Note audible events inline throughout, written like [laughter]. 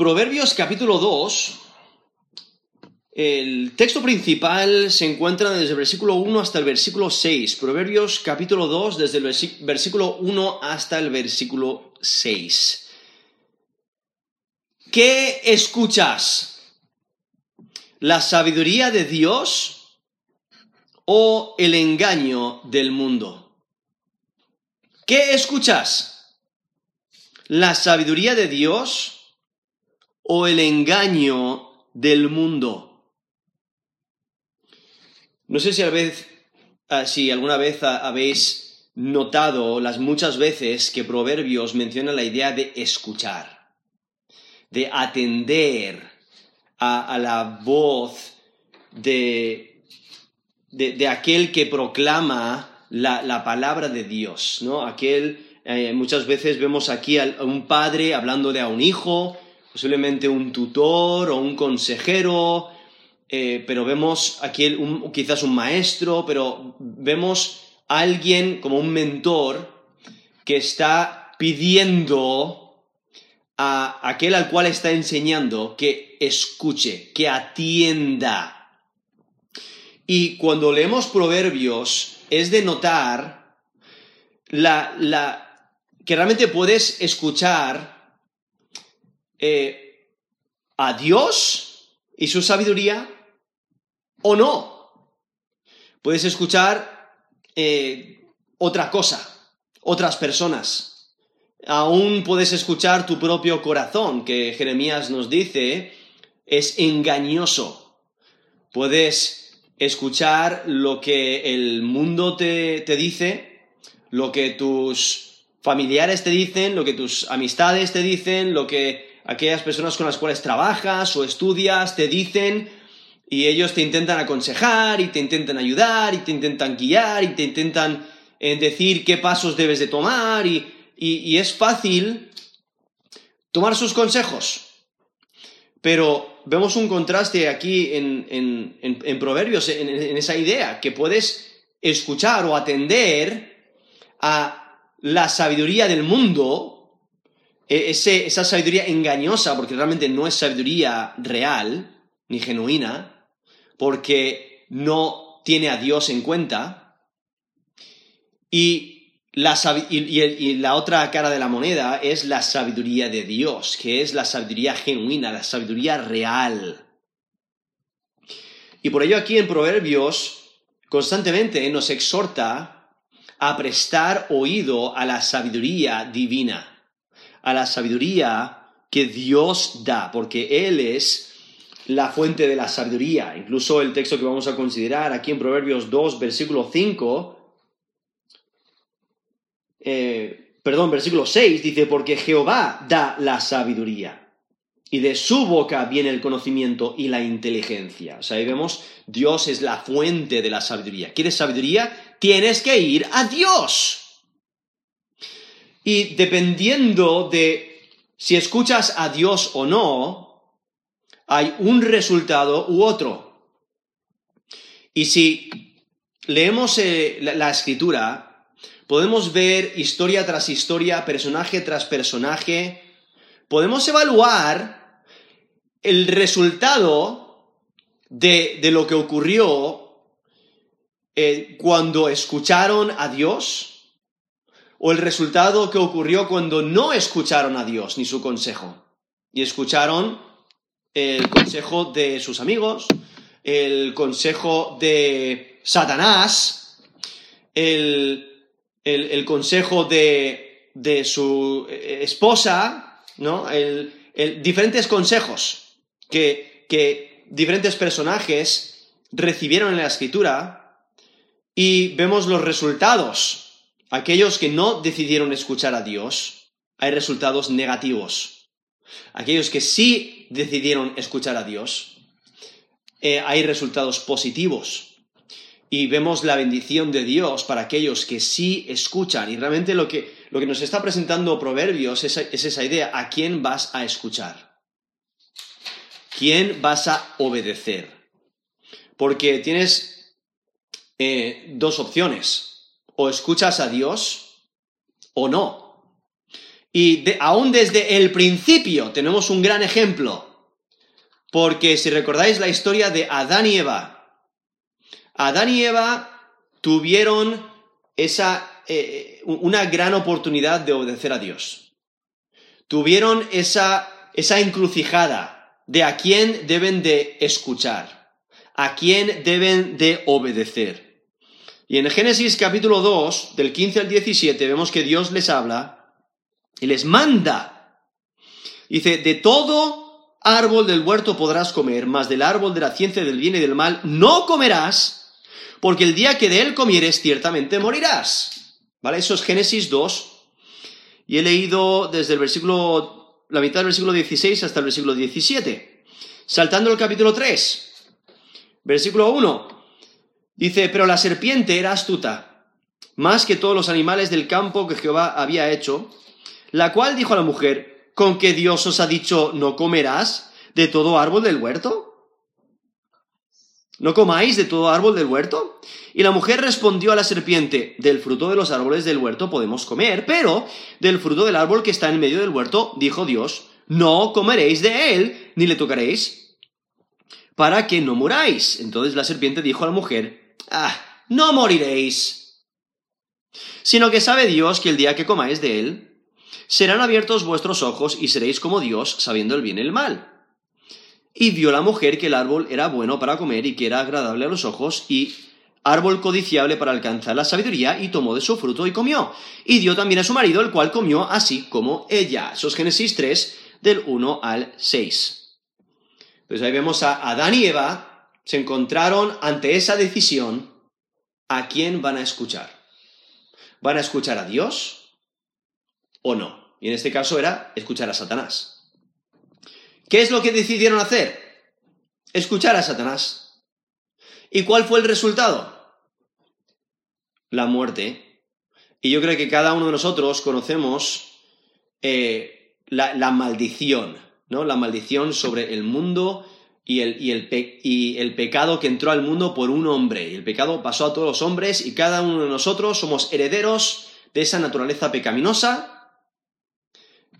Proverbios capítulo 2, el texto principal se encuentra desde el versículo 1 hasta el versículo 6. Proverbios capítulo 2, desde el versículo 1 hasta el versículo 6. ¿Qué escuchas? ¿La sabiduría de Dios o el engaño del mundo? ¿Qué escuchas? ¿La sabiduría de Dios o el engaño del mundo? No sé si, ah, alguna vez habéis notado las muchas veces que Proverbios menciona la idea de escuchar, de atender a, la voz de, de, aquel que proclama la, palabra de Dios, ¿no? Aquel, eh, muchas veces vemos aquí a un padre hablándole a un hijo, posiblemente un tutor o un consejero, eh, pero vemos aquí quizás un maestro, pero vemos a alguien como un mentor que está pidiendo a aquel al cual está enseñando que escuche, que atienda. Y cuando leemos proverbios es de notar la, que realmente puedes escuchar eh, a Dios y su sabiduría o no. Puedes escuchar eh, otra cosa, otras personas. Aún puedes escuchar tu propio corazón, que Jeremías nos dice es engañoso. Puedes escuchar lo que el mundo te, te dice, lo que tus familiares te dicen, lo que tus amistades te dicen, lo que aquellas personas con las cuales trabajas o estudias te dicen, y ellos te intentan aconsejar y te intentan ayudar y te intentan guiar y te intentan eh, decir qué pasos debes de tomar y, es fácil tomar sus consejos. Pero vemos un contraste aquí en, Proverbios, en, esa idea, que puedes escuchar o atender a la sabiduría del mundo, e, esa sabiduría engañosa, porque realmente no es sabiduría real ni genuina, porque no tiene a Dios en cuenta. Y la, y la, otra cara de la moneda es la sabiduría de Dios, que es la sabiduría genuina, la sabiduría real. Y por ello aquí en Proverbios constantemente nos exhorta a prestar oído a la sabiduría divina, a la sabiduría que Dios da, porque Él es la fuente de la sabiduría. Incluso el texto que vamos a considerar aquí en Proverbios 2, versículo 5, eh, perdón, versículo 6, dice, porque Jehová da la sabiduría. Y de su boca viene el conocimiento y la inteligencia. O sea, ahí vemos, Dios es la fuente de la sabiduría. ¿Quieres sabiduría? Tienes que ir a Dios. Y dependiendo de si escuchas a Dios o no, hay un resultado u otro. Y si leemos eh, la, escritura, podemos ver historia tras historia, personaje tras personaje, podemos evaluar el resultado de, lo que ocurrió eh, cuando escucharon a Dios o el resultado que ocurrió cuando no escucharon a Dios ni su consejo y escucharon el consejo de sus amigos, el consejo de Satanás, el, consejo de, de, su esposa, ¿no? diferentes consejos que, que diferentes personajes recibieron en la escritura y vemos los resultados. Aquellos que no decidieron escuchar a Dios, hay resultados negativos. Aquellos que sí decidieron escuchar a Dios, eh, hay resultados positivos. Y vemos la bendición de Dios para aquellos que sí escuchan. Y realmente lo que, lo que nos está presentando Proverbios es, esa idea. ¿A quién vas a escuchar? ¿Quién vas a obedecer? Porque tienes eh, dos opciones. O escuchas a Dios o no. Y aún desde el principio tenemos un gran ejemplo, porque si recordáis la historia de Adán y Eva, Adán y Eva tuvieron esa, eh, una gran oportunidad de obedecer a Dios. Tuvieron esa, esa encrucijada de a quién deben de escuchar, a quién deben de obedecer. Y en Génesis capítulo 2, del 15 al 17, vemos que Dios les habla y les manda. Dice, de todo árbol del huerto podrás comer, mas del árbol de la ciencia del bien y del mal no comerás, porque el día que de él comieres ciertamente morirás. ¿Vale? Eso es Génesis 2. Y he leído desde el versículo, la mitad del versículo 16 hasta el versículo 17. Saltando el capítulo 3, versículo 1. Dice, pero la serpiente era astuta, más que todos los animales del campo que Jehová había hecho, la cual dijo a la mujer, ¿con qué Dios os ha dicho no comerás de todo árbol del huerto? ¿No comáis de todo árbol del huerto? Y la mujer respondió a la serpiente, del fruto de los árboles del huerto podemos comer, pero del fruto del árbol que está en medio del huerto, dijo Dios, no comeréis de él, ni le tocaréis, para que no muráis. Entonces la serpiente dijo a la mujer, ah, no moriréis, sino que sabe Dios que el día que comáis de él, serán abiertos vuestros ojos y seréis como Dios, sabiendo el bien y el mal. Y vio la mujer que el árbol era bueno para comer y que era agradable a los ojos y árbol codiciable para alcanzar la sabiduría, y tomó de su fruto y comió. Y dio también a su marido, el cual comió así como ella. Eso es Génesis 3, del 1 al 6. Entonces ahí vemos a Adán y Eva, se encontraron ante esa decisión, ¿a quién van a escuchar? ¿Van a escuchar a Dios o no? Y en este caso era escuchar a Satanás. ¿Qué es lo que decidieron hacer? Escuchar a Satanás. ¿Y cuál fue el resultado? La muerte. Y yo creo que cada uno de nosotros conocemos eh, la, maldición, ¿no? La maldición sobre el mundo y el, y, el pecado que entró al mundo por un hombre. Y el pecado pasó a todos los hombres y cada uno de nosotros somos herederos de esa naturaleza pecaminosa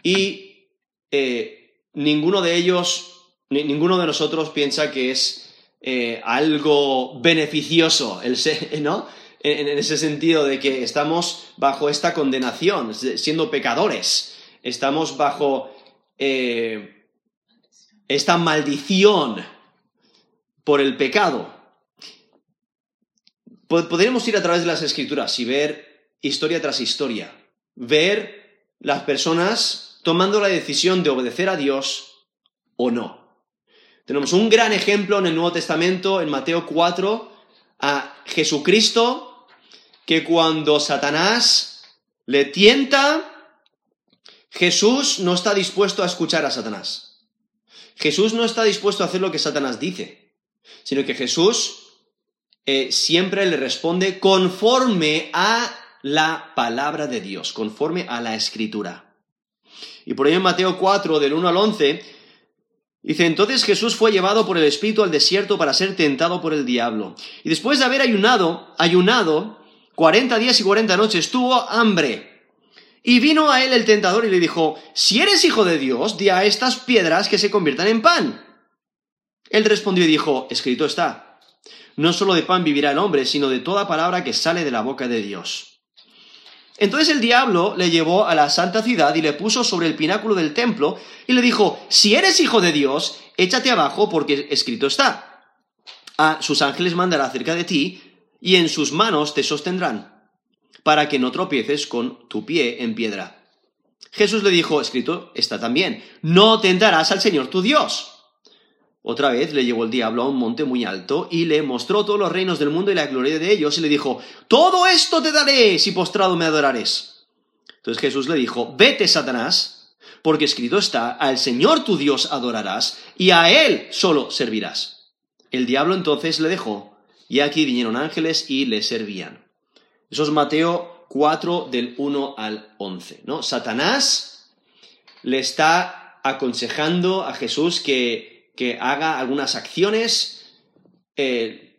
y eh, ninguno de ellos, ninguno de nosotros piensa que es eh, algo beneficioso, el [laughs] ¿no? En, ese sentido de que estamos bajo esta condenación, siendo pecadores, estamos bajo eh, esta maldición por el pecado. Podríamos ir a través de las escrituras y ver historia tras historia, ver las personas tomando la decisión de obedecer a Dios o no. Tenemos un gran ejemplo en el Nuevo Testamento, en Mateo 4, a Jesucristo, que cuando Satanás le tienta, Jesús no está dispuesto a escuchar a Satanás. Jesús no está dispuesto a hacer lo que Satanás dice, sino que Jesús eh, siempre le responde conforme a la palabra de Dios, conforme a la escritura. Y por ahí en Mateo 4, del 1 al 11, dice, entonces Jesús fue llevado por el Espíritu al desierto para ser tentado por el diablo. Y después de haber ayunado, ayunado, 40 días y 40 noches, tuvo hambre. Y vino a él el tentador y le dijo, si eres hijo de Dios, di a estas piedras que se conviertan en pan. Él respondió y dijo, escrito está, no solo de pan vivirá el hombre, sino de toda palabra que sale de la boca de Dios. Entonces el diablo le llevó a la santa ciudad y le puso sobre el pináculo del templo y le dijo, si eres hijo de Dios, échate abajo porque escrito está. A sus ángeles mandará cerca de ti y en sus manos te sostendrán, para que no tropieces con tu pie en piedra. Jesús le dijo, escrito está también, no tentarás al Señor tu Dios. Otra vez le llevó el diablo a un monte muy alto y le mostró todos los reinos del mundo y la gloria de ellos y le dijo, todo esto te daré si postrado me adorares. Entonces Jesús le dijo, vete, Satanás, porque escrito está, al Señor tu Dios adorarás y a Él solo servirás. El diablo entonces le dejó y aquí vinieron ángeles y le servían. Eso es Mateo 4 del 1 al 11. ¿no? Satanás le está aconsejando a Jesús que que haga algunas acciones, eh,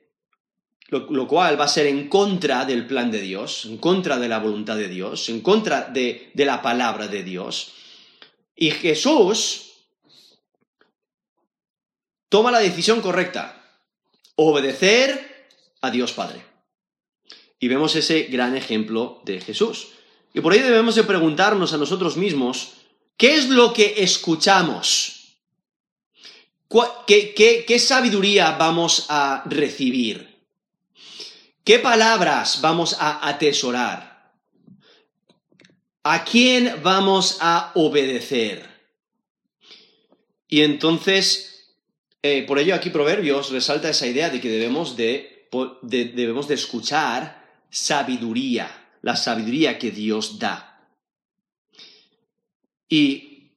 lo, cual va a ser en contra del plan de Dios, en contra de la voluntad de Dios, en contra de, de la palabra de Dios. Y Jesús toma la decisión correcta, obedecer a Dios Padre. Y vemos ese gran ejemplo de Jesús. Y por ello debemos de preguntarnos a nosotros mismos, ¿qué es lo que escuchamos? ¿Qué, qué sabiduría vamos a recibir? ¿Qué palabras vamos a atesorar? ¿A quién vamos a obedecer? Y entonces, eh, por ello aquí Proverbios resalta esa idea de que debemos de, debemos de escuchar sabiduría, la sabiduría que Dios da. Y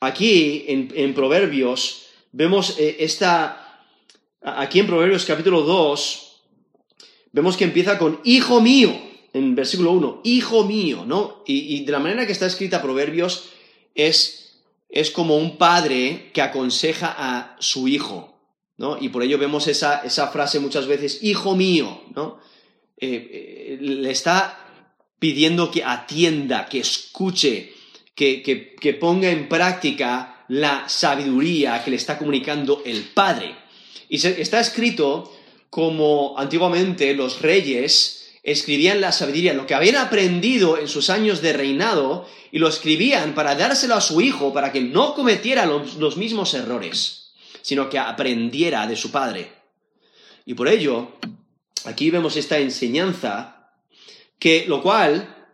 aquí en, Proverbios vemos eh, esta, aquí en Proverbios capítulo 2, vemos que empieza con hijo mío, en versículo 1, hijo mío, ¿no? Y, de la manera que está escrita Proverbios es, es como un padre que aconseja a su hijo, ¿no? Y por ello vemos esa, esa frase muchas veces, hijo mío, ¿no? Eh, eh, le está pidiendo que atienda, que escuche, que, que ponga en práctica la sabiduría que le está comunicando el padre. Y se, está escrito como antiguamente los reyes escribían la sabiduría, lo que habían aprendido en sus años de reinado, y lo escribían para dárselo a su hijo, para que no cometiera los, mismos errores, sino que aprendiera de su padre. Y por ello, aquí vemos esta enseñanza, que lo cual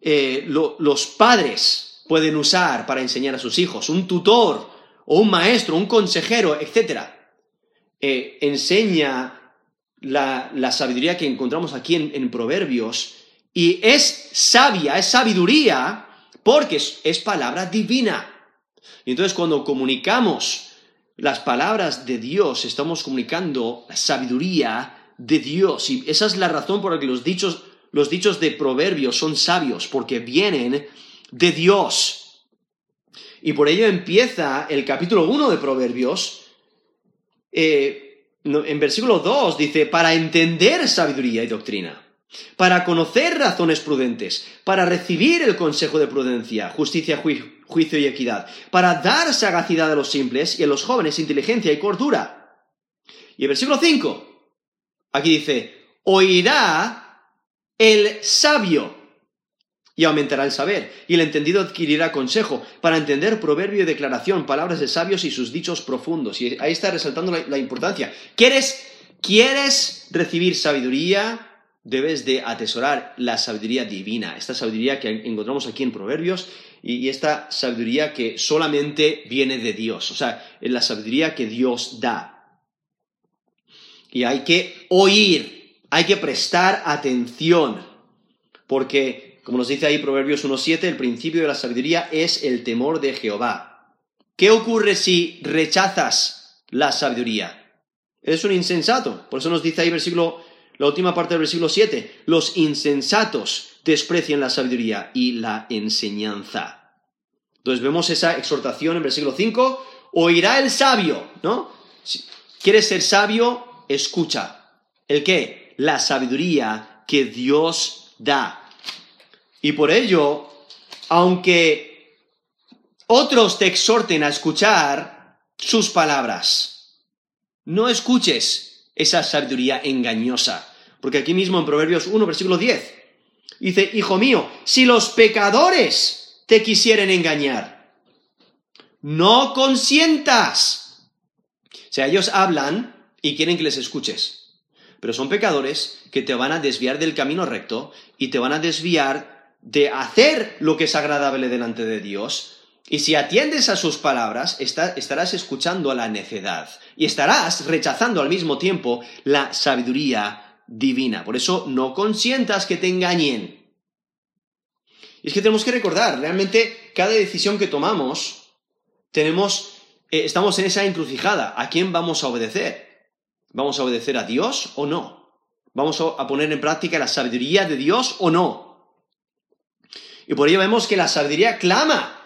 eh, los padres pueden usar para enseñar a sus hijos, un tutor o un maestro, un consejero, etc. Eh, enseña la, sabiduría que encontramos aquí en, Proverbios y es sabia, es sabiduría porque es, palabra divina. Y entonces cuando comunicamos las palabras de Dios, estamos comunicando la sabiduría de Dios. Y esa es la razón por la que los dichos, los dichos de Proverbios son sabios, porque vienen de Dios. Y por ello empieza el capítulo 1 de Proverbios eh, en versículo 2 dice, para entender sabiduría y doctrina, para conocer razones prudentes, para recibir el consejo de prudencia, justicia, juicio y equidad, para dar sagacidad a los simples y a los jóvenes inteligencia y cordura. Y el versículo 5, aquí dice, oirá el sabio y aumentará el saber, y el entendido adquirirá consejo, para entender proverbio y declaración, palabras de sabios y sus dichos profundos. Y ahí está resaltando la, importancia. ¿Quieres, ¿Quieres recibir sabiduría? Debes de atesorar la sabiduría divina, esta sabiduría que encontramos aquí en Proverbios y, esta sabiduría que solamente viene de Dios, o sea, la sabiduría que Dios da. Y hay que oír, hay que prestar atención, porque como nos dice ahí Proverbios 1.7, el principio de la sabiduría es el temor de Jehová. ¿Qué ocurre si rechazas la sabiduría? Eres un insensato. Por eso nos dice ahí versículo, la última parte del versículo 7. Los insensatos desprecian la sabiduría y la enseñanza. Entonces vemos esa exhortación en versículo 5. Oirá el sabio, ¿no? Si quieres ser sabio, escucha. ¿El qué? La sabiduría que Dios da. Y por ello, aunque otros te exhorten a escuchar sus palabras, no escuches esa sabiduría engañosa. Porque aquí mismo en Proverbios 1, versículo 10, dice, Hijo mío, si los pecadores te quisieren engañar, no consientas. O sea, ellos hablan y quieren que les escuches. Pero son pecadores que te van a desviar del camino recto y te van a desviar de hacer lo que es agradable delante de Dios, y si atiendes a sus palabras, estarás escuchando a la necedad y estarás rechazando al mismo tiempo la sabiduría divina. Por eso no consientas que te engañen. Y es que tenemos que recordar, realmente cada decisión que tomamos, tenemos, eh, estamos en esa encrucijada. ¿A quién vamos a obedecer? ¿Vamos a obedecer a Dios o no? ¿Vamos a poner en práctica la sabiduría de Dios o no? Y por ello vemos que la sabiduría clama.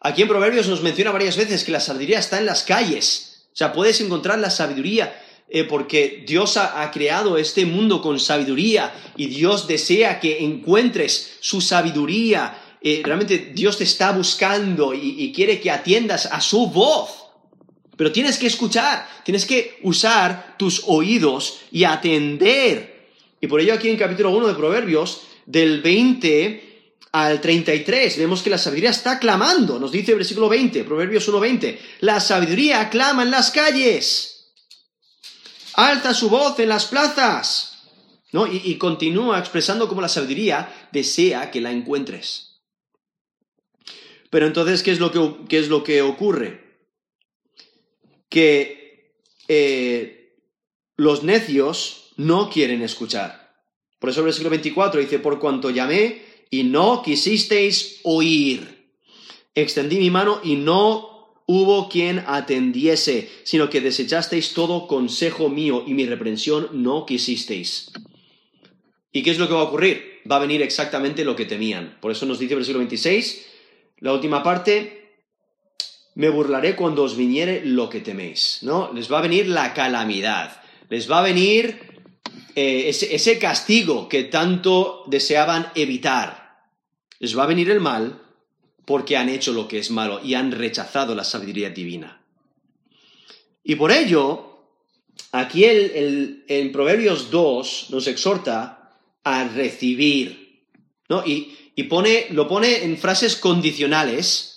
Aquí en Proverbios nos menciona varias veces que la sabiduría está en las calles. O sea, puedes encontrar la sabiduría eh, porque Dios ha, creado este mundo con sabiduría y Dios desea que encuentres su sabiduría. Eh, realmente Dios te está buscando y, quiere que atiendas a su voz. Pero tienes que escuchar, tienes que usar tus oídos y atender. Y por ello aquí en capítulo 1 de Proverbios, del 20 al 33, vemos que la sabiduría está clamando. Nos dice el versículo 20, Proverbios 1.20, la sabiduría clama en las calles alza su voz en las plazas. ¿no? Y, continúa expresando cómo la sabiduría desea que la encuentres. Pero entonces, ¿qué es lo que, qué es lo que ocurre? Que eh, los necios no quieren escuchar. Por eso el versículo 24 dice, por cuanto llamé y no quisisteis oír. Extendí mi mano y no hubo quien atendiese, sino que desechasteis todo consejo mío y mi reprensión no quisisteis. ¿Y qué es lo que va a ocurrir? Va a venir exactamente lo que temían. Por eso nos dice el versículo 26, la última parte, me burlaré cuando os viniere lo que teméis, ¿no? Les va a venir la calamidad, les va a venir eh, ese, castigo que tanto deseaban evitar. Les va a venir el mal porque han hecho lo que es malo y han rechazado la sabiduría divina. Y por ello, aquí el, en Proverbios 2 nos exhorta a recibir, ¿no? Y, pone, lo pone en frases condicionales,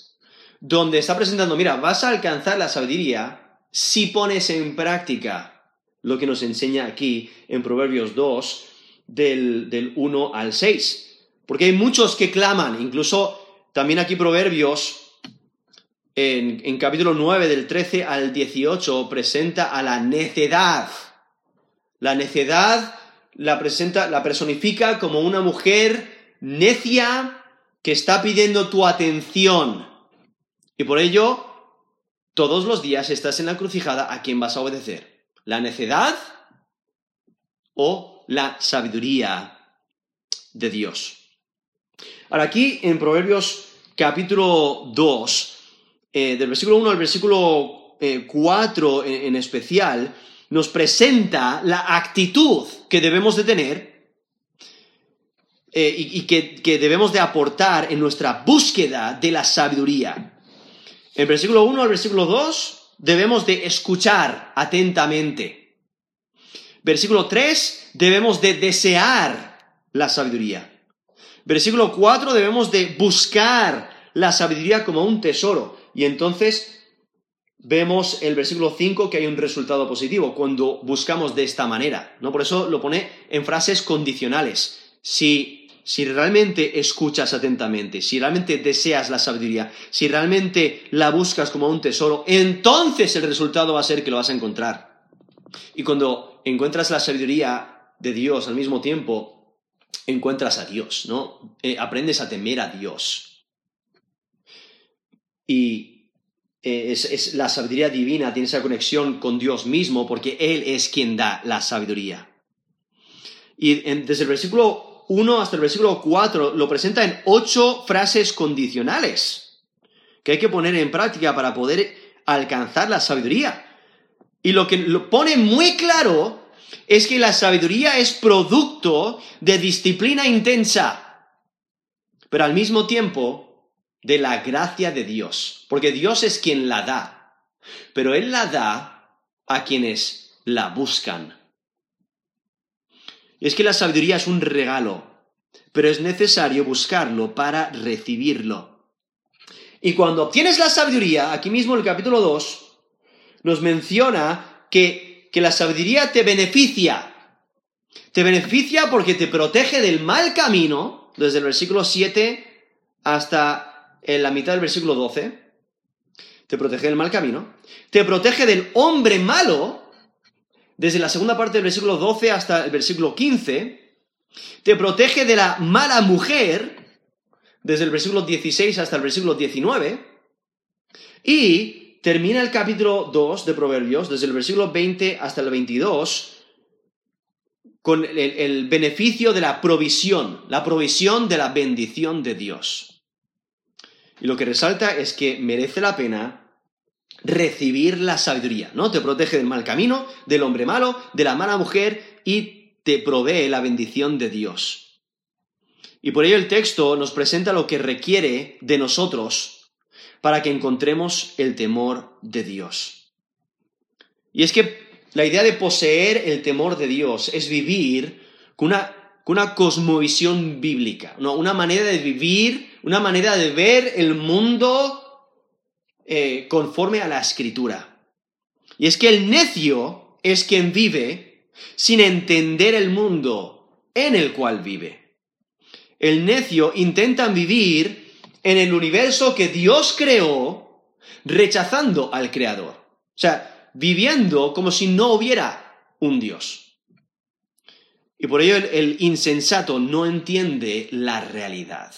donde está presentando, mira, vas a alcanzar la sabiduría si pones en práctica lo que nos enseña aquí en Proverbios 2, del, del 1 al 6. Porque hay muchos que claman, incluso también aquí Proverbios, en, capítulo 9, del 13 al 18, presenta a la necedad. La necedad la presenta, la personifica como una mujer necia que está pidiendo tu atención. Y por ello, todos los días estás en la encrucijada a quién vas a obedecer. ¿La necedad o la sabiduría de Dios? Ahora aquí en Proverbios capítulo 2, eh, del versículo 1 al versículo 4 eh, en, especial, nos presenta la actitud que debemos de tener eh, y, que, que, debemos de aportar en nuestra búsqueda de la sabiduría. En versículo 1 al versículo 2 debemos de escuchar atentamente. Versículo 3 debemos de desear la sabiduría. Versículo 4 debemos de buscar la sabiduría como un tesoro. Y entonces vemos el versículo 5 que hay un resultado positivo cuando buscamos de esta manera. ¿no? Por eso lo pone en frases condicionales. Si, si realmente escuchas atentamente, si realmente deseas la sabiduría, si realmente la buscas como un tesoro, entonces el resultado va a ser que lo vas a encontrar. Y cuando encuentras la sabiduría de Dios al mismo tiempo, encuentras a Dios, ¿no? Eh, aprendes a temer a Dios. Y eh, es, la sabiduría divina, tiene esa conexión con Dios mismo porque Él es quien da la sabiduría. Y desde el versículo 1 hasta el versículo 4 lo presenta en ocho frases condicionales que hay que poner en práctica para poder alcanzar la sabiduría. Y lo que lo pone muy claro es que la sabiduría es producto de disciplina intensa, pero al mismo tiempo de la gracia de Dios, porque Dios es quien la da, pero Él la da a quienes la buscan. Es que la sabiduría es un regalo, pero es necesario buscarlo para recibirlo. Y cuando obtienes la sabiduría, aquí mismo en el capítulo 2, nos menciona que que la sabiduría te beneficia. Te beneficia porque te protege del mal camino, desde el versículo 7 hasta en la mitad del versículo 12. Te protege del mal camino. Te protege del hombre malo, desde la segunda parte del versículo 12 hasta el versículo 15. Te protege de la mala mujer, desde el versículo 16 hasta el versículo 19. Y termina el capítulo 2 de Proverbios, desde el versículo 20 hasta el 22, con el, beneficio de la provisión, la provisión de la bendición de Dios. Y lo que resalta es que merece la pena recibir la sabiduría, ¿no? Te protege del mal camino, del hombre malo, de la mala mujer y te provee la bendición de Dios. Y por ello el texto nos presenta lo que requiere de nosotros para que encontremos el temor de Dios. Y es que la idea de poseer el temor de Dios es vivir con una, cosmovisión bíblica, ¿no? una manera de vivir, una manera de ver el mundo eh, conforme a la escritura. Y es que el necio es quien vive sin entender el mundo en el cual vive. El necio intenta vivir en el universo que Dios creó, rechazando al Creador. O sea, viviendo como si no hubiera un Dios. Y por ello el, el insensato no entiende la realidad.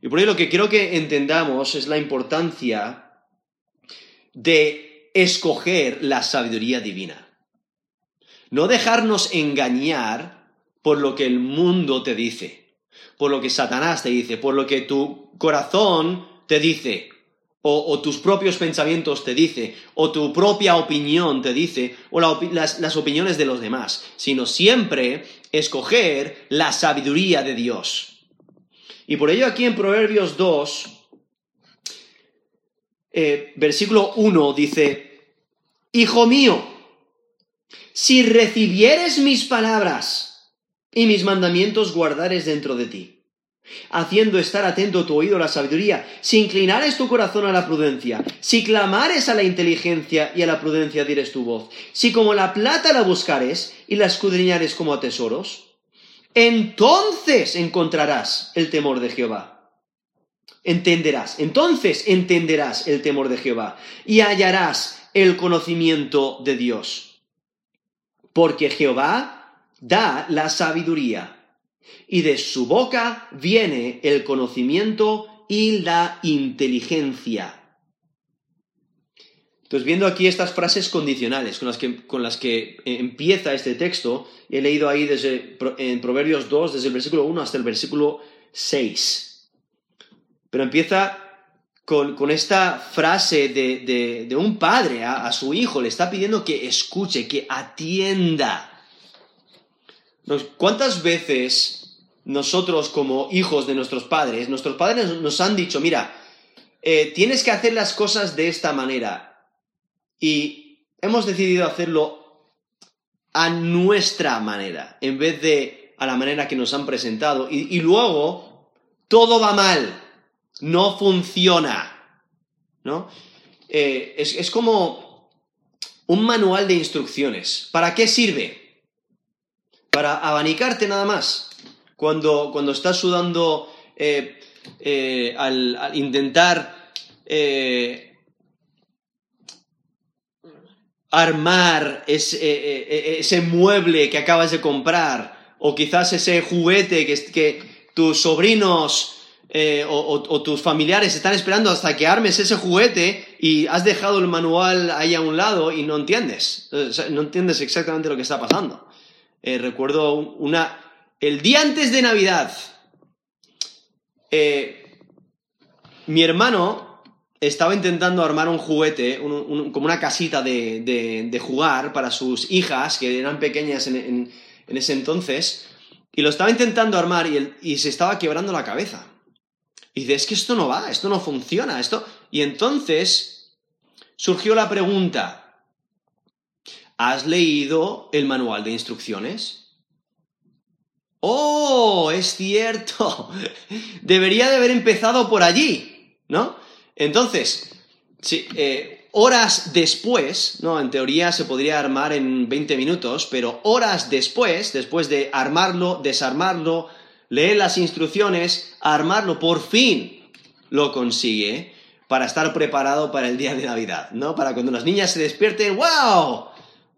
Y por ello lo que quiero que entendamos es la importancia de escoger la sabiduría divina. No dejarnos engañar por lo que el mundo te dice, por lo que Satanás te dice, por lo que tu corazón te dice, o, tus propios pensamientos te dice, o tu propia opinión te dice, o las, las opiniones de los demás, sino siempre escoger la sabiduría de Dios. Y por ello aquí en Proverbios 2, eh, versículo 1 dice, Hijo mío, si recibieres mis palabras y mis mandamientos guardares dentro de ti, haciendo estar atento tu oído a la sabiduría, si inclinares tu corazón a la prudencia, si clamares a la inteligencia y a la prudencia dires tu voz, si como la plata la buscares y la escudriñares como a tesoros, entonces encontrarás el temor de Jehová. Entenderás, entonces entenderás el temor de Jehová y hallarás el conocimiento de Dios. Porque Jehová da la sabiduría y de su boca viene el conocimiento y la inteligencia. Entonces, viendo aquí estas frases condicionales con las que, con las que empieza este texto, he leído ahí desde, en Proverbios 2, desde el versículo 1 hasta el versículo 6. Pero empieza con, esta frase de, un padre a, a, su hijo, le está pidiendo que escuche, que atienda. ¿Cuántas veces nosotros como hijos de nuestros padres, nuestros padres nos han dicho, mira, eh, tienes que hacer las cosas de esta manera? Y hemos decidido hacerlo a nuestra manera, en vez de a la manera que nos han presentado. Y, luego, todo va mal, no funciona. ¿No? Eh, es, como un manual de instrucciones. ¿Para qué sirve? Para abanicarte nada más. Cuando, cuando estás sudando eh, eh, al, intentar armar eh, eh, eh, ese, mueble que acabas de comprar o quizás ese juguete que, que tus sobrinos o, tus familiares están esperando hasta que armes ese juguete y has dejado el manual ahí a un lado y no entiendes, no entiendes exactamente lo que está pasando. recuerdo una, el día antes de Navidad, mi hermano estaba intentando armar un juguete, como una casita de, jugar para sus hijas, que eran pequeñas en, ese entonces, y lo estaba intentando armar y, se estaba quebrando la cabeza. Y dice, es que esto no va, esto no funciona, esto... Y entonces surgió la pregunta, ¿has leído el manual de instrucciones? Oh, es cierto. [laughs] Debería de haber empezado por allí, ¿no? Entonces, eh, horas después, ¿no? En teoría se podría armar en 20 minutos, pero horas después, después de armarlo, desarmarlo, leer las instrucciones, armarlo, por fin lo consigue para estar preparado para el día de Navidad, ¿no? Para cuando las niñas se despierten, ¡wow!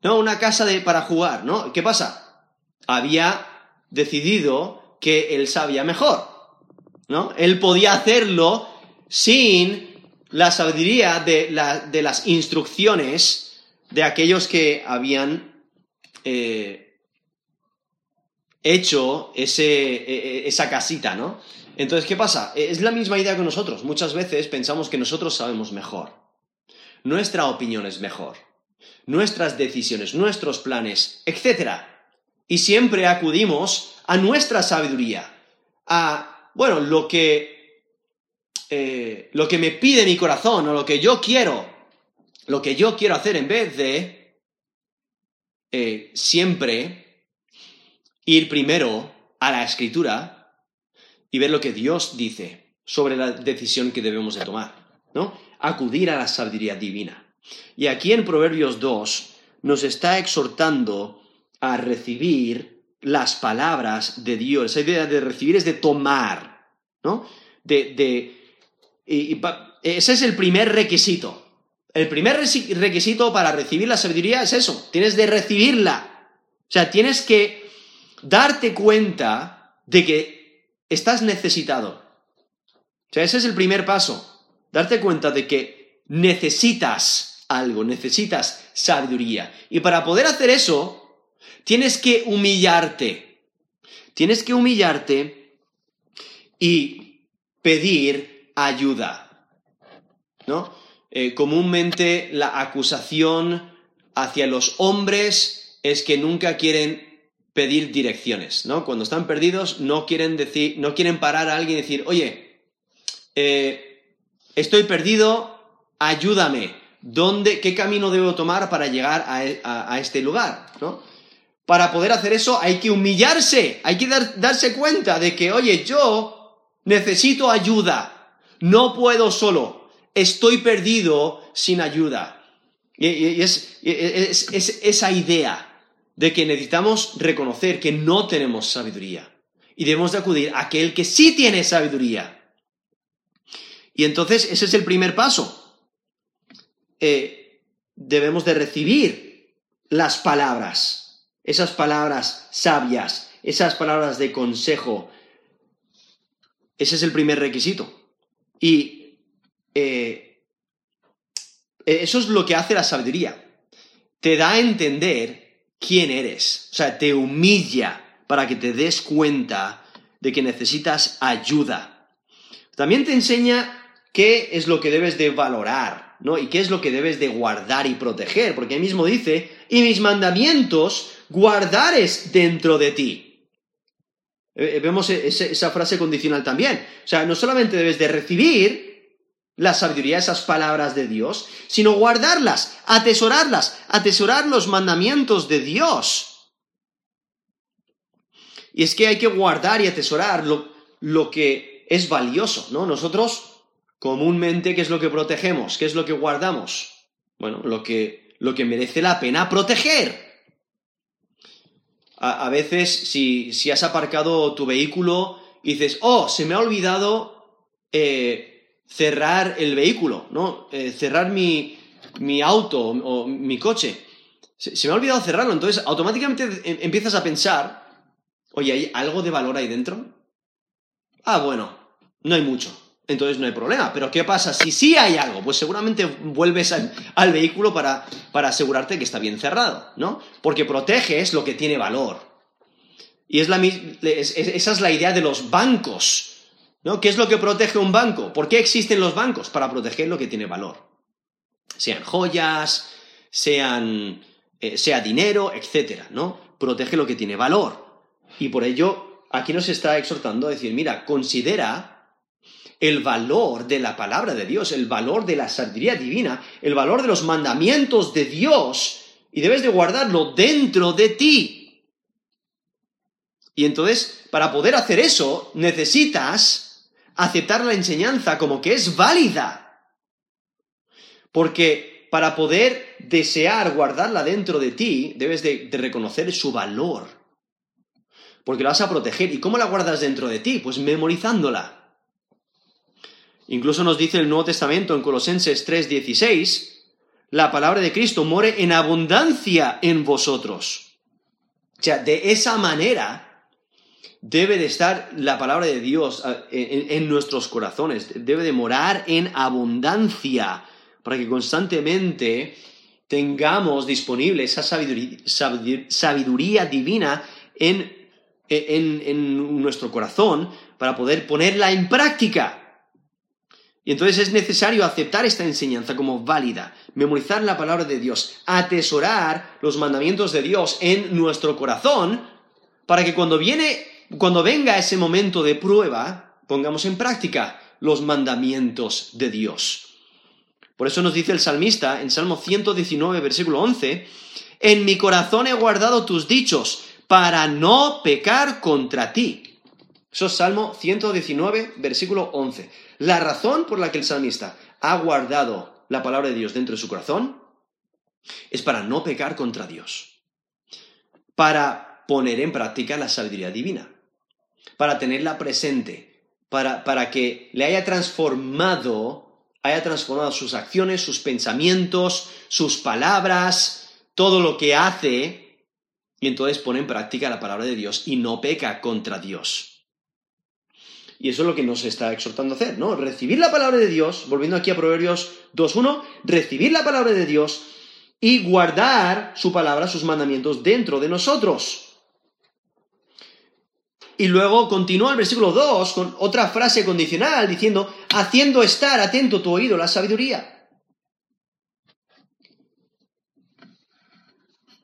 ¿No? Una casa de, para jugar, ¿no? ¿Qué pasa? Había decidido que él sabía mejor, ¿no? Él podía hacerlo sin la sabiduría de, las instrucciones de aquellos que habían eh, hecho ese, e, e, esa casita, ¿no? Entonces, ¿qué pasa? Es la misma idea que nosotros. Muchas veces pensamos que nosotros sabemos mejor. nuestra opinión es mejor, nuestras decisiones, nuestros planes, etc. Y siempre acudimos a nuestra sabiduría, a, bueno, lo que, eh, lo que me pide mi corazón o lo que yo quiero, lo que yo quiero hacer en vez de eh, siempre ir primero a la escritura y ver lo que Dios dice sobre la decisión que debemos de tomar, ¿no? Acudir a la sabiduría divina. Y aquí en Proverbios 2 nos está exhortando a recibir las palabras de Dios. Esa idea de recibir es de tomar, ¿no? De, de ese es el primer requisito. El primer requisito para recibir la sabiduría es eso, tienes de recibirla. O sea, tienes que darte cuenta de que estás necesitado. O sea, ese es el primer paso, darte cuenta de que necesitas algo, necesitas sabiduría. Y para poder hacer eso, tienes que humillarte. Tienes que humillarte y pedir ayuda. ¿No? Eh, comúnmente la acusación hacia los hombres es que nunca quieren pedir direcciones, ¿no? Cuando están perdidos no quieren decir, no quieren parar a alguien y decir, oye, eh, estoy perdido, ayúdame. ¿Dónde, qué camino debo tomar para llegar a, e, este lugar? ¿no? Para poder hacer eso hay que humillarse, hay que darse cuenta de que, oye, yo necesito ayuda, no puedo solo, estoy perdido sin ayuda. Y, es esa idea de que necesitamos reconocer que no tenemos sabiduría y debemos de acudir a aquel que sí tiene sabiduría. Y entonces ese es el primer paso. Eh, debemos de recibir las palabras, esas palabras sabias, esas palabras de consejo. Ese es el primer requisito. Y eh, eso es lo que hace la sabiduría. Te da a entender quién eres. O sea, te humilla para que te des cuenta de que necesitas ayuda. También te enseña qué es lo que debes de valorar, ¿no? Y qué es lo que debes de guardar y proteger, porque ahí mismo dice, y mis mandamientos guardares dentro de ti. Eh, eh, vemos e-, esa frase condicional también. O sea, no solamente debes de recibir, la sabiduría, esas palabras de Dios, sino guardarlas, atesorarlas, atesorar los mandamientos de Dios. Y es que hay que guardar y atesorar lo, lo que es valioso, ¿no? Nosotros comúnmente, ¿qué es lo que protegemos? ¿Qué es lo que guardamos? Bueno, lo que, lo que merece la pena proteger. A, veces, si, si, has aparcado tu vehículo y dices, oh, se me ha olvidado eh, cerrar el vehículo, ¿no? Eh, cerrar mi, mi, auto o, mi coche. Se, me ha olvidado cerrarlo, entonces automáticamente em, empiezas a pensar, oye, ¿hay algo de valor ahí dentro? Ah, bueno, no hay mucho, entonces no hay problema. Pero ¿qué pasa si sí hay algo? Pues seguramente vuelves al, vehículo para, para, asegurarte que está bien cerrado, ¿no? Porque proteges lo que tiene valor. Y es la, esa es la idea de los bancos. ¿No? ¿Qué es lo que protege un banco? ¿Por qué existen los bancos? Para proteger lo que tiene valor. Sean joyas, sean, eh, sea dinero, etc. ¿no? Protege lo que tiene valor. Y por ello, aquí nos está exhortando a decir, mira, considera el valor de la palabra de Dios, el valor de la sabiduría divina, el valor de los mandamientos de Dios, y debes de guardarlo dentro de ti. Y entonces, para poder hacer eso, necesitas aceptar la enseñanza como que es válida. Porque para poder desear guardarla dentro de ti, debes de, reconocer su valor. Porque la vas a proteger. ¿Y cómo la guardas dentro de ti? Pues memorizándola. Incluso nos dice el Nuevo Testamento en Colosenses 3:16, la palabra de Cristo more en abundancia en vosotros. O sea, de esa manera debe de estar la palabra de Dios ah, en, nuestros corazones, debe de morar en abundancia para que constantemente tengamos disponible esa sabiduría, divina en, nuestro corazón para poder ponerla en práctica. Y entonces es necesario aceptar esta enseñanza como válida, memorizar la palabra de Dios, atesorar los mandamientos de Dios en nuestro corazón, para que cuando viene, cuando venga ese momento de prueba, pongamos en práctica los mandamientos de Dios. Por eso nos dice el salmista en Salmo 119, versículo 11, en mi corazón he guardado tus dichos para no pecar contra ti. Eso es Salmo 119, versículo 11. La razón por la que el salmista ha guardado la palabra de Dios dentro de su corazón es para no pecar contra Dios, para poner en práctica la sabiduría divina, para tenerla presente, para, para que le haya transformado, haya transformado sus acciones, sus pensamientos, sus palabras, todo lo que hace, y entonces pone en práctica la palabra de Dios y no peca contra Dios. Y eso es lo que nos está exhortando a hacer, ¿no? Recibir la palabra de Dios, volviendo aquí a Proverbios 2.1, recibir la palabra de Dios y guardar su palabra, sus mandamientos dentro de nosotros. Y luego continúa el versículo 2 con otra frase condicional diciendo, haciendo estar atento tu oído la sabiduría.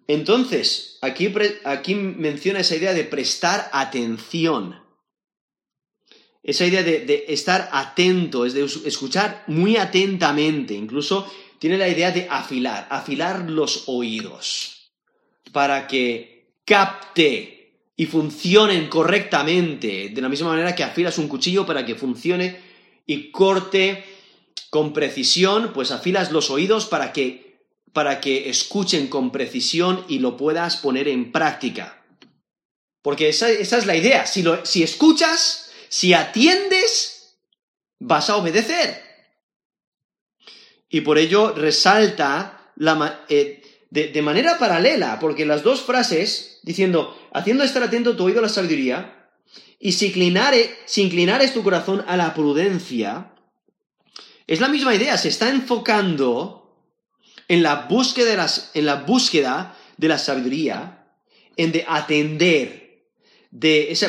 Entonces, aquí, aquí menciona esa idea de prestar atención esa idea de, estar atento, es de escuchar muy atentamente, incluso tiene la idea de afilar, afilar los oídos, para que capte y funcionen correctamente, de la misma manera que afilas un cuchillo para que funcione y corte con precisión, pues afilas los oídos para que, para que escuchen con precisión y lo puedas poner en práctica. Porque esa, es la idea, si, lo, si escuchas, si atiendes, vas a obedecer. Y por ello resalta eh, de, manera paralela, porque las dos frases, diciendo, haciendo estar atento tu oído a la sabiduría, y si, inclinare, si inclinares tu corazón a la prudencia, es la misma idea, se está enfocando en la búsqueda de, en la, búsqueda de la sabiduría, en de atender,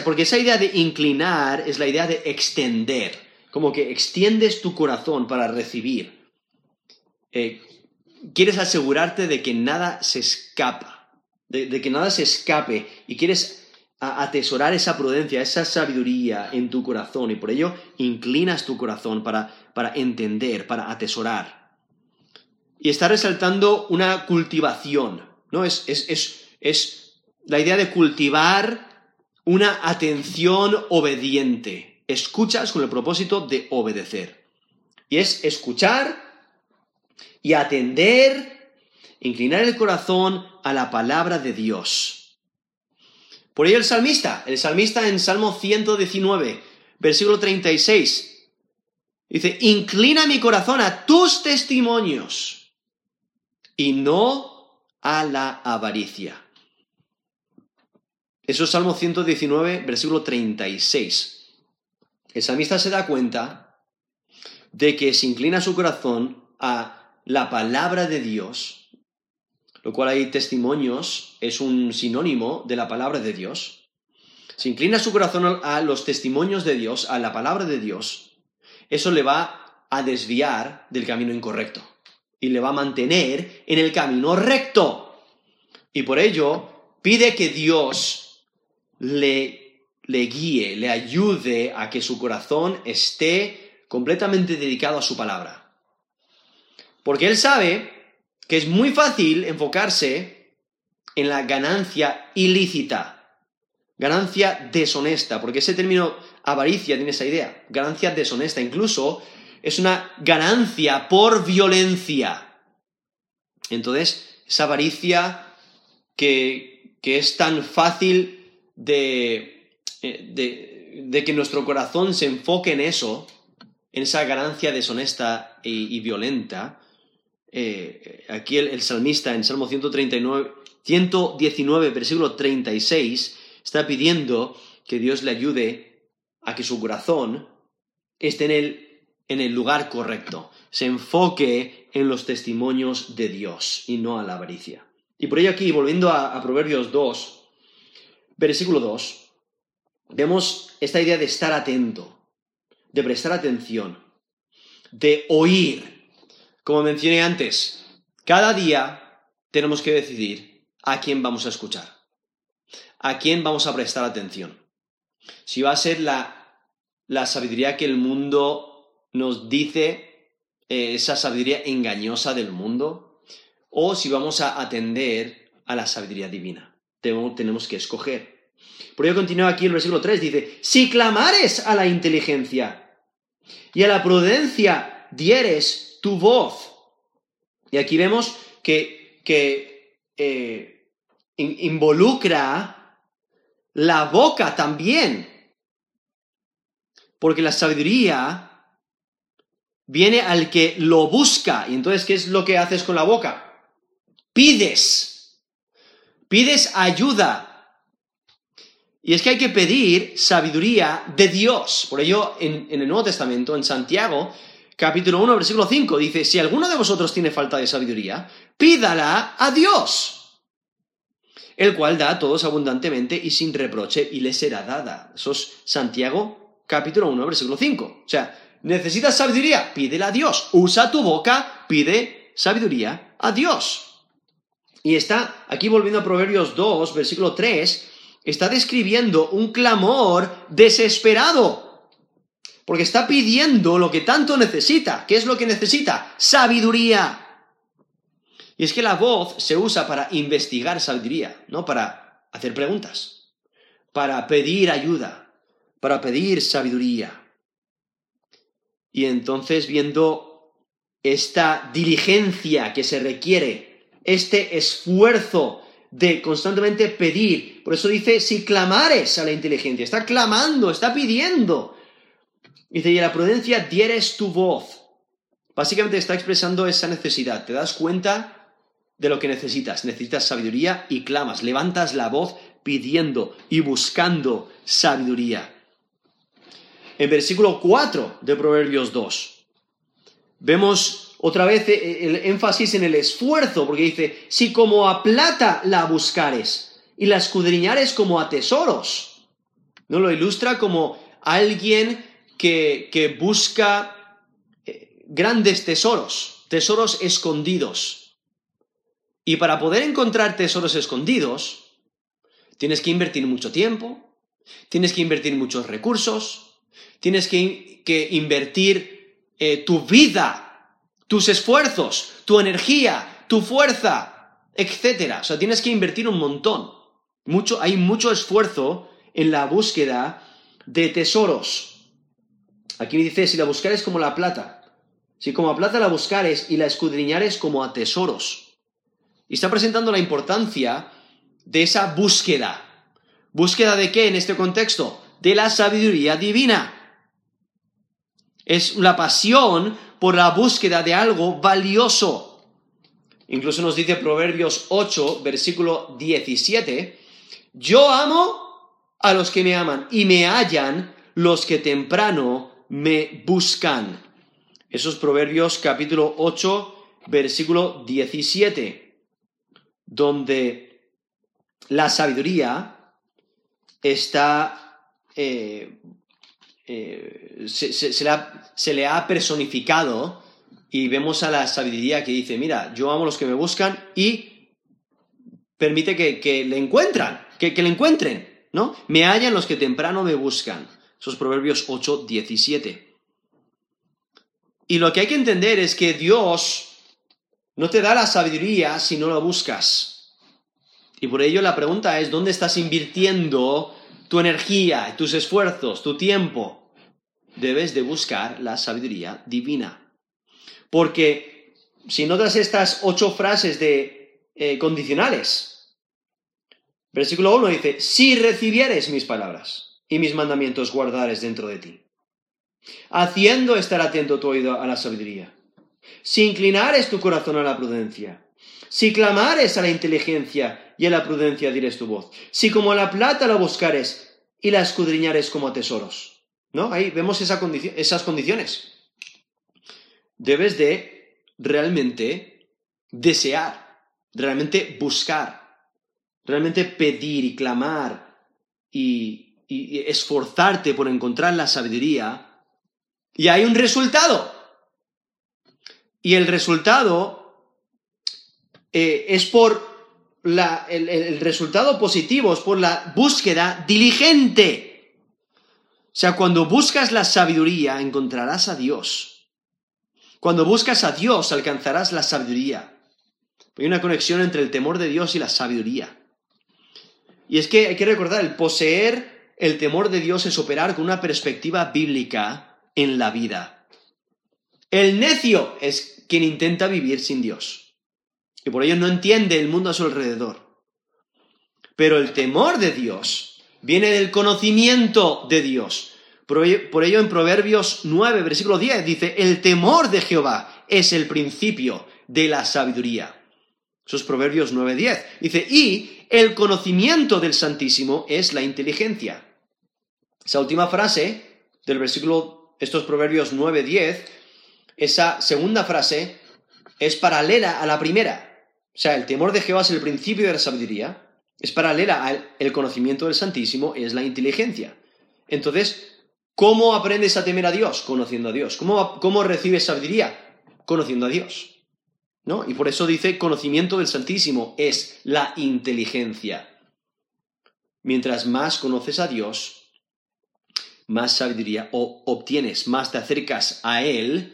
porque esa idea de inclinar es la idea de extender, como que extiendes tu corazón para recibir. Eh, quieres asegurarte de que nada se escapa, de, que nada se escape y quieres atesorar esa prudencia, esa sabiduría en tu corazón y por ello inclinas tu corazón para, para entender, para atesorar. Y está resaltando una cultivación, ¿no? Es, es, es la idea de cultivar una atención obediente. Escuchas con el propósito de obedecer. Y es escuchar y atender, inclinar el corazón a la palabra de Dios. Por ello el salmista, el salmista en Salmo 119, versículo 36, dice, inclina mi corazón a tus testimonios y no a la avaricia. Eso es Salmo 119, versículo 36. El salmista se da cuenta de que se inclina su corazón a la palabra de Dios, lo cual hay testimonios, es un sinónimo de la palabra de Dios. Se inclina su corazón a los testimonios de Dios, a la palabra de Dios, eso le va a desviar del camino incorrecto y le va a mantener en el camino recto. Y por ello pide que Dios le, le guíe, le ayude a que su corazón esté completamente dedicado a su palabra. Porque él sabe que es muy fácil enfocarse en la ganancia ilícita, ganancia deshonesta, porque ese término avaricia tiene esa idea, ganancia deshonesta, incluso es una ganancia por violencia. Entonces, esa avaricia que, que es tan fácil eh, de, de, que nuestro corazón se enfoque en eso, en esa ganancia deshonesta y, violenta. Eh, aquí el, salmista en Salmo 139, 119, versículo 36, está pidiendo que Dios le ayude a que su corazón esté en el, en el lugar correcto, se enfoque en los testimonios de Dios y no a la avaricia. Y por ello aquí, volviendo a, a Proverbios 2, versículo 2, vemos esta idea de estar atento, de prestar atención. de oír. Como mencioné antes, cada día tenemos que decidir a quién vamos a escuchar, a quién vamos a prestar atención. Si va a ser la, la sabiduría que el mundo nos dice, eh, esa sabiduría engañosa del mundo, o si vamos a atender a la sabiduría divina. Tenemos que escoger. Por ello continúa aquí el versículo 3, dice, si clamares a la inteligencia y a la prudencia dieres tu voz. Y aquí vemos que, eh, involucra la boca también. Porque la sabiduría viene al que lo busca. Y entonces, ¿qué es lo que haces con la boca? Pides. Pides ayuda. Y es que hay que pedir sabiduría de Dios. Por ello, en, el Nuevo Testamento, en Santiago, capítulo 1, versículo 5, dice, si alguno de vosotros tiene falta de sabiduría, pídala a Dios, el cual da a todos abundantemente y sin reproche y le será dada. Eso es Santiago capítulo 1, versículo 5. O sea, necesitas sabiduría, pídela a Dios. Usa tu boca, pide sabiduría a Dios. Y está aquí volviendo a Proverbios 2, versículo 3, está describiendo un clamor desesperado porque está pidiendo lo que tanto necesita. ¿Qué es lo que necesita? Sabiduría. Y es que la voz se usa para investigar sabiduría, no para hacer preguntas, para pedir ayuda, para pedir sabiduría. Y entonces viendo esta diligencia que se requiere, este esfuerzo de constantemente pedir, por eso dice, si clamares a la inteligencia, está clamando, está pidiendo, Dice, y a la prudencia dieres tu voz. Básicamente está expresando esa necesidad. Te das cuenta de lo que necesitas. Necesitas sabiduría y clamas. Levantas la voz pidiendo y buscando sabiduría. En versículo 4 de Proverbios 2, vemos otra vez el énfasis en el esfuerzo, porque dice, si como a plata la buscares y la escudriñares como a tesoros. ¿No? Lo ilustra como alguien que, busca eh, grandes tesoros, tesoros escondidos. Y para poder encontrar tesoros escondidos, tienes que invertir mucho tiempo, tienes que invertir muchos recursos, tienes que, invertir eh, tu vida, tus esfuerzos, tu energía, tu fuerza, etc. O sea, tienes que invertir un montón. Mucho, hay mucho esfuerzo en la búsqueda de tesoros. Aquí dice, si la buscares como la plata, si como a plata la buscares y la escudriñares como a tesoros. Y está presentando la importancia de esa búsqueda. ¿Búsqueda de qué en este contexto? De la sabiduría divina. Es la pasión por la búsqueda de algo valioso. Incluso nos dice Proverbios 8, versículo 17, yo amo a los que me aman y me hallan los que temprano me buscan. Esos Proverbios capítulo 8, versículo 17, donde la sabiduría está, eh, eh, se, le ha personificado y vemos a la sabiduría que dice, mira, yo amo a los que me buscan y permite que, le encuentran, que, que le encuentren, ¿no? Me hallan los que temprano me buscan. Esos Proverbios 8, 17. Y lo que hay que entender es que Dios no te da la sabiduría si no la buscas. Y por ello la pregunta es, ¿dónde estás invirtiendo tu energía, tus esfuerzos, tu tiempo? Debes de buscar la sabiduría divina. Porque si notas estas ocho frases de eh, condicionales, versículo 1 dice, si recibieres mis palabras y mis mandamientos guardares dentro de ti. Haciendo estar atento tu oído a la sabiduría. Si inclinares tu corazón a la prudencia. Si clamares a la inteligencia y a la prudencia dirás tu voz. Si como a la plata la buscares y la escudriñares como a tesoros. ¿No? Ahí vemos esas condiciones. Debes de realmente desear, realmente buscar, realmente pedir y clamar y, esforzarte por encontrar la sabiduría, y hay un resultado. Y el resultado eh, es por el resultado positivo, es por la búsqueda diligente. O sea, cuando buscas la sabiduría, encontrarás a Dios. Cuando buscas a Dios, alcanzarás la sabiduría. Hay una conexión entre el temor de Dios y la sabiduría. Y es que hay que recordar, el poseer el temor de Dios es operar con una perspectiva bíblica en la vida. El necio es quien intenta vivir sin Dios. Y por ello no entiende el mundo a su alrededor. Pero el temor de Dios viene del conocimiento de Dios. Por ello, en Proverbios 9, versículo 10 dice, el temor de Jehová es el principio de la sabiduría. Eso es Proverbios 9, 10. Dice, y el conocimiento del Santísimo es la inteligencia. Esa última frase del versículo, estos Proverbios 9, 10, esa segunda frase es paralela a la primera. O sea, el temor de Jehová es el principio de la sabiduría, es paralela al el conocimiento del Santísimo, es la inteligencia. Entonces, ¿cómo aprendes a temer a Dios? Conociendo a Dios. ¿Cómo, cómo recibes sabiduría? Conociendo a Dios. ¿no? Y por eso dice, conocimiento del Santísimo es la inteligencia. Mientras más conoces a Dios, más sabiduría obtienes, más te acercas a Él,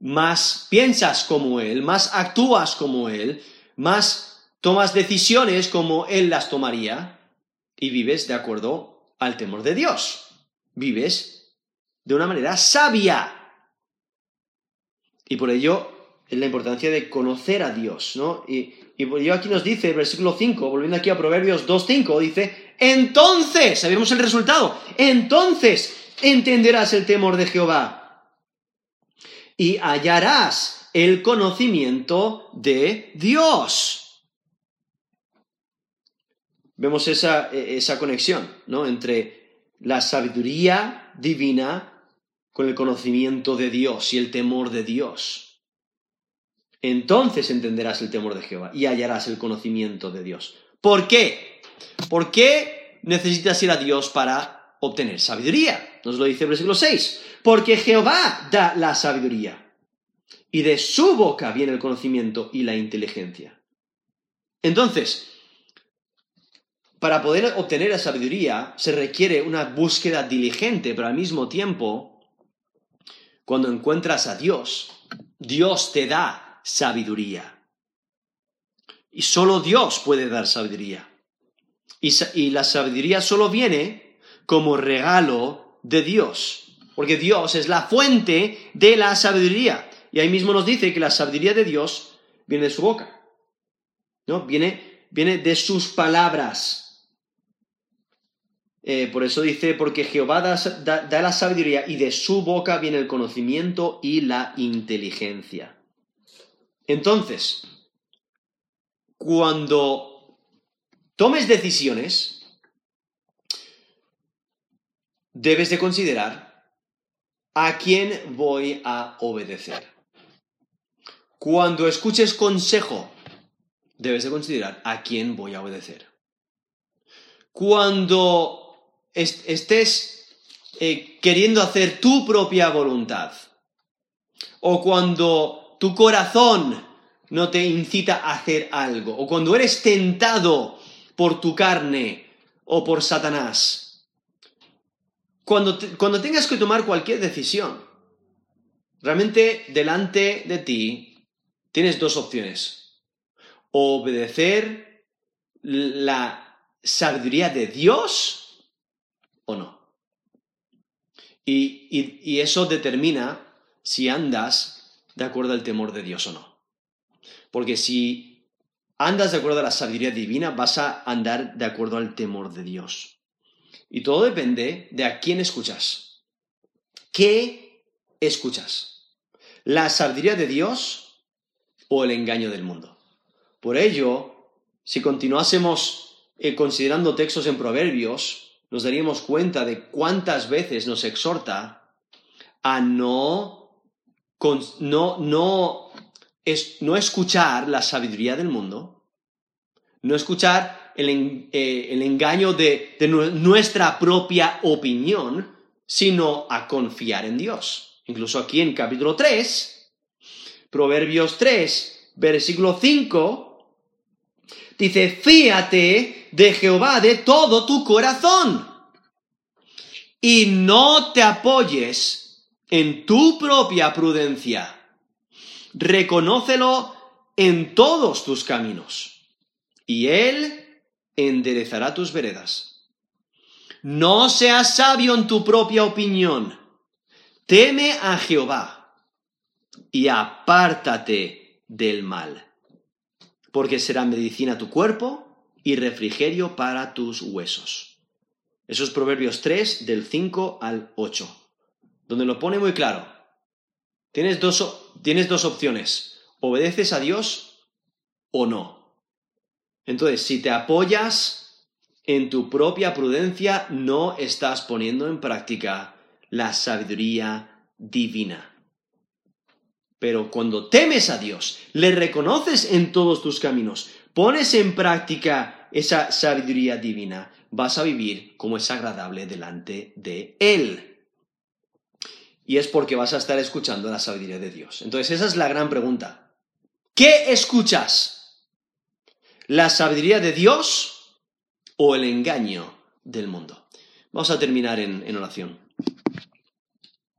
más piensas como Él, más actúas como Él, más tomas decisiones como Él las tomaría y vives de acuerdo al temor de Dios. Vives de una manera sabia. Y por ello es la importancia de conocer a Dios, ¿no? Y, y aquí nos dice, versículo 5, volviendo aquí a Proverbios 2.5, dice, entonces, sabemos el resultado, entonces entenderás el temor de Jehová y hallarás el conocimiento de Dios. Vemos esa, esa conexión, ¿no? Entre la sabiduría divina con el conocimiento de Dios y el temor de Dios. Entonces entenderás el temor de Jehová y hallarás el conocimiento de Dios. ¿Por qué? ¿Por qué necesitas ir a Dios para obtener sabiduría? Nos lo dice el versículo 6. Porque Jehová da la sabiduría y de su boca viene el conocimiento y la inteligencia. Entonces, para poder obtener la sabiduría se requiere una búsqueda diligente, pero al mismo tiempo, cuando encuentras a Dios, Dios te da sabiduría. Y solo Dios puede dar sabiduría. Y, la sabiduría solo viene como regalo de Dios, porque Dios es la fuente de la sabiduría. Y ahí mismo nos dice que la sabiduría de Dios viene de su boca, ¿no? Viene, viene de sus palabras. Eh, por eso dice, porque Jehová da la sabiduría y de su boca viene el conocimiento y la inteligencia. Entonces, cuando tomes decisiones, debes de considerar a quién voy a obedecer. Cuando escuches consejo, debes de considerar a quién voy a obedecer. Cuando estés eh, queriendo hacer tu propia voluntad, o cuando tu corazón no te incita a hacer algo, o cuando eres tentado por tu carne o por Satanás, cuando, cuando tengas que tomar cualquier decisión, realmente delante de ti tienes dos opciones. Obedecer la sabiduría de Dios o no. y eso determina si andas de acuerdo al temor de Dios o no. Porque si andas de acuerdo a la sabiduría divina, vas a andar de acuerdo al temor de Dios. Y todo depende de a quién escuchas. ¿Qué escuchas? ¿La sabiduría de Dios o el engaño del mundo? Por ello, si continuásemos eh, considerando textos en Proverbios, nos daríamos cuenta de cuántas veces nos exhorta a no no, no, no escuchar la sabiduría del mundo, no escuchar el, eh, engaño de, nuestra propia opinión, sino a confiar en Dios. Incluso aquí en capítulo 3 Proverbios 3, versículo 5, dice, fíate de Jehová de todo tu corazón y no te apoyes en tu propia prudencia. Reconócelo en todos tus caminos y Él enderezará tus veredas. No seas sabio en tu propia opinión. Teme a Jehová y apártate del mal, porque será medicina a tu cuerpo y refrigerio para tus huesos. Eso es Proverbios 3, del 5 al 8, donde lo pone muy claro. Tienes dos, tienes dos opciones, obedeces a Dios o no. Entonces, si te apoyas en tu propia prudencia, no estás poniendo en práctica la sabiduría divina. Pero cuando temes a Dios, le reconoces en todos tus caminos, pones en práctica esa sabiduría divina, vas a vivir como es agradable delante de Él. Y es porque vas a estar escuchando la sabiduría de Dios. Entonces, esa es la gran pregunta. ¿Qué escuchas? ¿La sabiduría de Dios o el engaño del mundo? Vamos a terminar en, en oración.